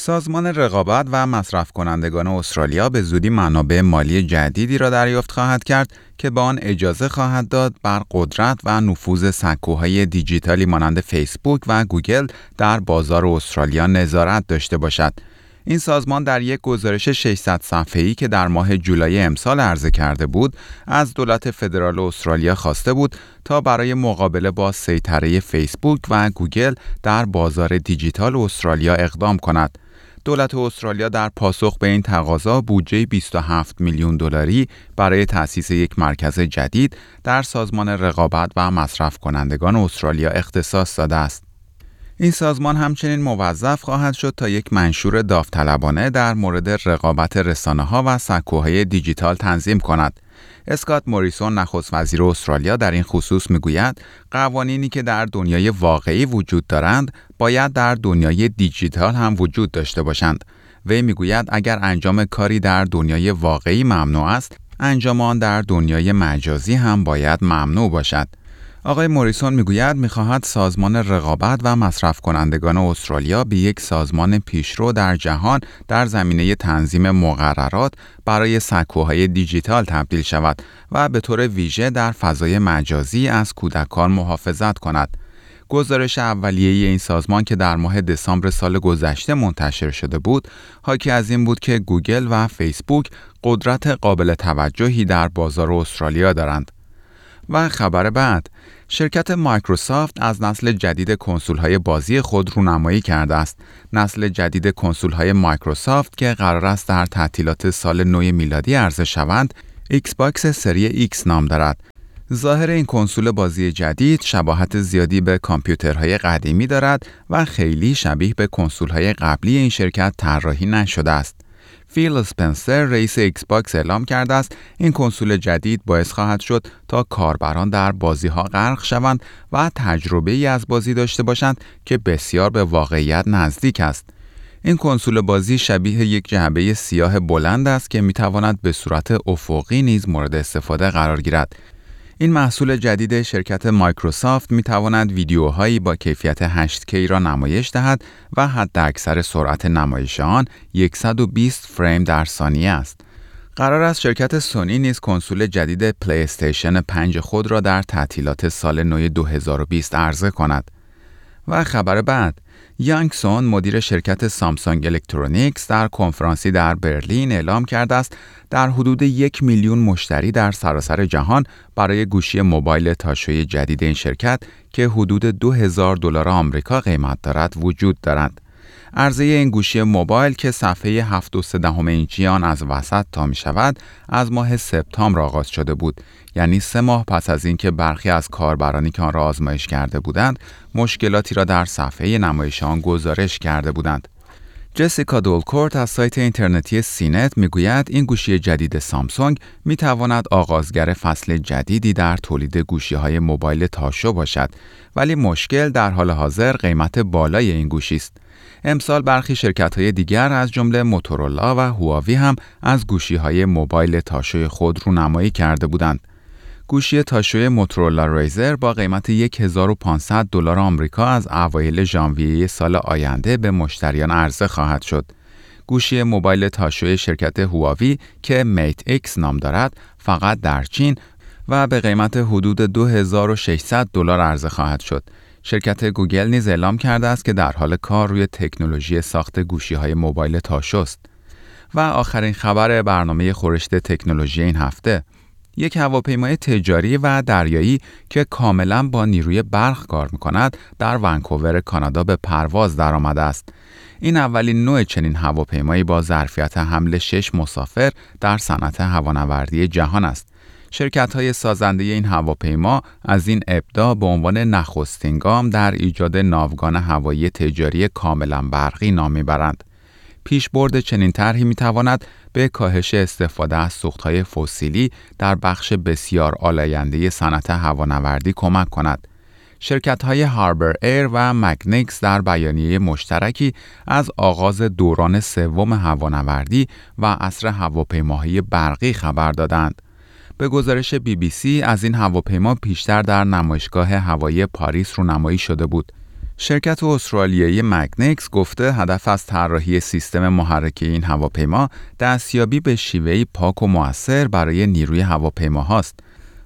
سازمان رقابت و مصرف کنندگان استرالیا به زودی منابع مالی جدیدی را دریافت خواهد کرد که به آن اجازه خواهد داد بر قدرت و نفوذ سکوهای دیجیتالی مانند فیسبوک و گوگل در بازار استرالیا نظارت داشته باشد. این سازمان در یک گزارش 600 صفحه‌ای که در ماه جولای امسال عرضه کرده بود، از دولت فدرال استرالیا خواسته بود تا برای مقابله با سیطره فیسبوک و گوگل در بازار دیجیتال استرالیا اقدام کند. دولت استرالیا در پاسخ به این تقاضا بودجه 27 میلیون دلاری برای تأسیس یک مرکز جدید در سازمان رقابت و مصرف کنندگان استرالیا اختصاص داده است. این سازمان همچنین موظف خواهد شد تا یک منشور داوطلبانه در مورد رقابت رسانه ها و سکوهای دیجیتال تنظیم کند. اسکات موریسون نخست وزیر استرالیا در این خصوص می‌گوید قوانینی که در دنیای واقعی وجود دارند باید در دنیای دیجیتال هم وجود داشته باشند. وی می‌گوید اگر انجام کاری در دنیای واقعی ممنوع است انجام آن در دنیای مجازی هم باید ممنوع باشد. آقای موریسون می‌گوید می‌خواهد سازمان رقابت و مصرف کنندگان استرالیا به یک سازمان پیشرو در جهان در زمینه تنظیم مقررات برای سکوهای دیجیتال تبدیل شود و به طور ویژه در فضای مجازی از کودکان محافظت کند. گزارش اولیه این سازمان که در ماه دسامبر سال گذشته منتشر شده بود، حاکی از این بود که گوگل و فیسبوک قدرت قابل توجهی در بازار استرالیا دارند. و خبر بعد شرکت مایکروسافت از نسل جدید های بازی خود رونمایی کرده است. نسل جدید های مایکروسافت که قرار است در تعطیلات سال نو میلادی عرضه شوند، ایکس باکس سری X نام دارد. ظاهر این کنسول بازی جدید شباهت زیادی به کامپیوترهای قدیمی دارد و خیلی شبیه به های قبلی این شرکت طراحی نشده است. فیل اسپنسر رئیس ایکس باکس اعلام کرده است این کنسول جدید باعث خواهد شد تا کاربران در بازی ها غرق شوند و تجربه ای از بازی داشته باشند که بسیار به واقعیت نزدیک است. این کنسول بازی شبیه یک جعبه سیاه بلند است که می تواند به صورت افقی نیز مورد استفاده قرار گیرد. این محصول جدید شرکت مایکروسافت می تواند ویدیوهایی با کیفیت 8K را نمایش دهد و حد اکثر سرعت نمایش آن 120 فریم در ثانیه است. قرار است شرکت سونی نیز کنسول جدید پلی استیشن 5 خود را در تعطیلات سال نو 2020 عرضه کند. و خبر بعد یانگسون مدیر شرکت سامسونگ الکترونیکس در کنفرانسی در برلین اعلام کرده است در حدود یک میلیون مشتری در سراسر جهان برای گوشی موبایل تاشوی جدید این شرکت که حدود 2000 دلار آمریکا قیمت دارد وجود دارند. عرضه این گوشی موبایل که صفحه 7.3 اینچی آن از وسط تا می شود از ماه سپتامبر آغاز شده بود. یعنی سه ماه پس از اینکه برخی از کاربرانی که آن را آزمایش کرده بودند مشکلاتی را در صفحه نمایش آن گزارش کرده بودند. جسیکا دولکورت از سایت اینترنتی CNET می‌گوید این گوشی جدید سامسونگ می تواند آغازگر فصل جدیدی در تولید گوشی های موبایل تاشو باشد ولی مشکل در حال حاضر قیمت بالای این گوشی است. امسال برخی شرکت های دیگر از جمله موتورولا و هواوی هم از گوشی های موبایل تاشوی خود رو نمایی کرده بودند. گوشی تاشوی موتورولا Razr با قیمت 1500 دلار آمریکا از اوایل ژانویه سال آینده به مشتریان عرضه خواهد شد. گوشی موبایل تاشوی شرکت هواوی که Mate X نام دارد فقط در چین و به قیمت حدود 2600 دلار عرضه خواهد شد. شرکت گوگل نیز اعلام کرده است که در حال کار روی تکنولوژی ساخت گوشی های موبایل تاشوست. و آخرین خبر برنامه خورشت تکنولوژی این هفته یک هواپیمای تجاری و دریایی که کاملا با نیروی برق کار می کند در ونکوور کانادا به پرواز درآمده است. این اولین نوع چنین هواپیمایی با ظرفیت حمل 6 مسافر در صنعت هوانوردی جهان است. شرکت های سازنده این هواپیما از این ابدا به عنوان نخستین گام در ایجاد ناوگان هوایی تجاری کاملا برقی نام می‌برند. پیشبرد چنین طرحی می‌تواند به کاهش استفاده از سوختهای فسیلی در بخش بسیار آلاینده صنعت هوانوردی کمک کند. شرکت های Harbour Air و magniX در بیانیه مشترکی از آغاز دوران سوم هوانوردی و عصر هواپیماهای برقی خبر دادند. به گزارش بی بی سی از این هواپیما پیشتر در نمایشگاه هوایی پاریس رونمایی شده بود. شرکت استرالیایی magniX گفته هدف از طراحی سیستم محرک این هواپیما دستیابی به شیوهی پاک و موثر برای نیروی هواپیماهاست.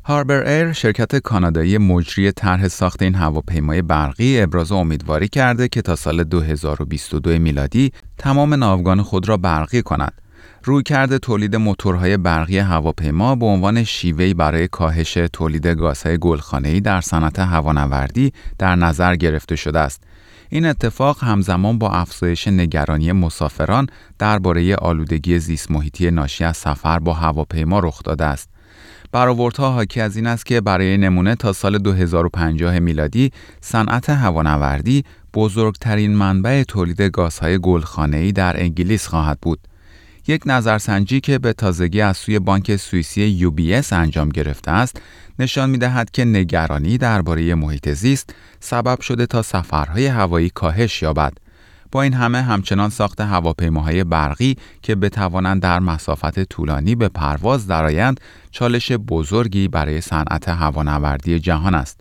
هاربر ایر شرکت کانادایی مجری طرح ساخت این هواپیمای برقی ابراز امیدواری کرده که تا سال 2022 میلادی تمام ناوگان خود را برقی کند. روی کرده تولید موتورهای برقی هواپیما به عنوان شیوهی برای کاهش تولید گازهای گلخانه‌ای در صنعت هوانوردی در نظر گرفته شده است. این اتفاق همزمان با افزایش نگرانی مسافران درباره آلودگی زیست محیطی ناشی از سفر با هواپیما رخ داده است. برآوردها حاکی از این است که برای نمونه تا سال 2050 میلادی صنعت هوانوردی بزرگترین منبع تولید گازهای گلخانه‌ای در انگلیس خواهد بود. یک نظرسنجی که به تازگی از سوی بانک سوئیسی UBS انجام گرفته است نشان می دهد که نگرانی درباره محیط زیست سبب شده تا سفرهای هوایی کاهش یابد. با این همه همچنان ساخت هواپیماهای برقی که بتوانند در مسافت طولانی به پرواز درآیند چالش بزرگی برای صنعت هوانوردی جهان است.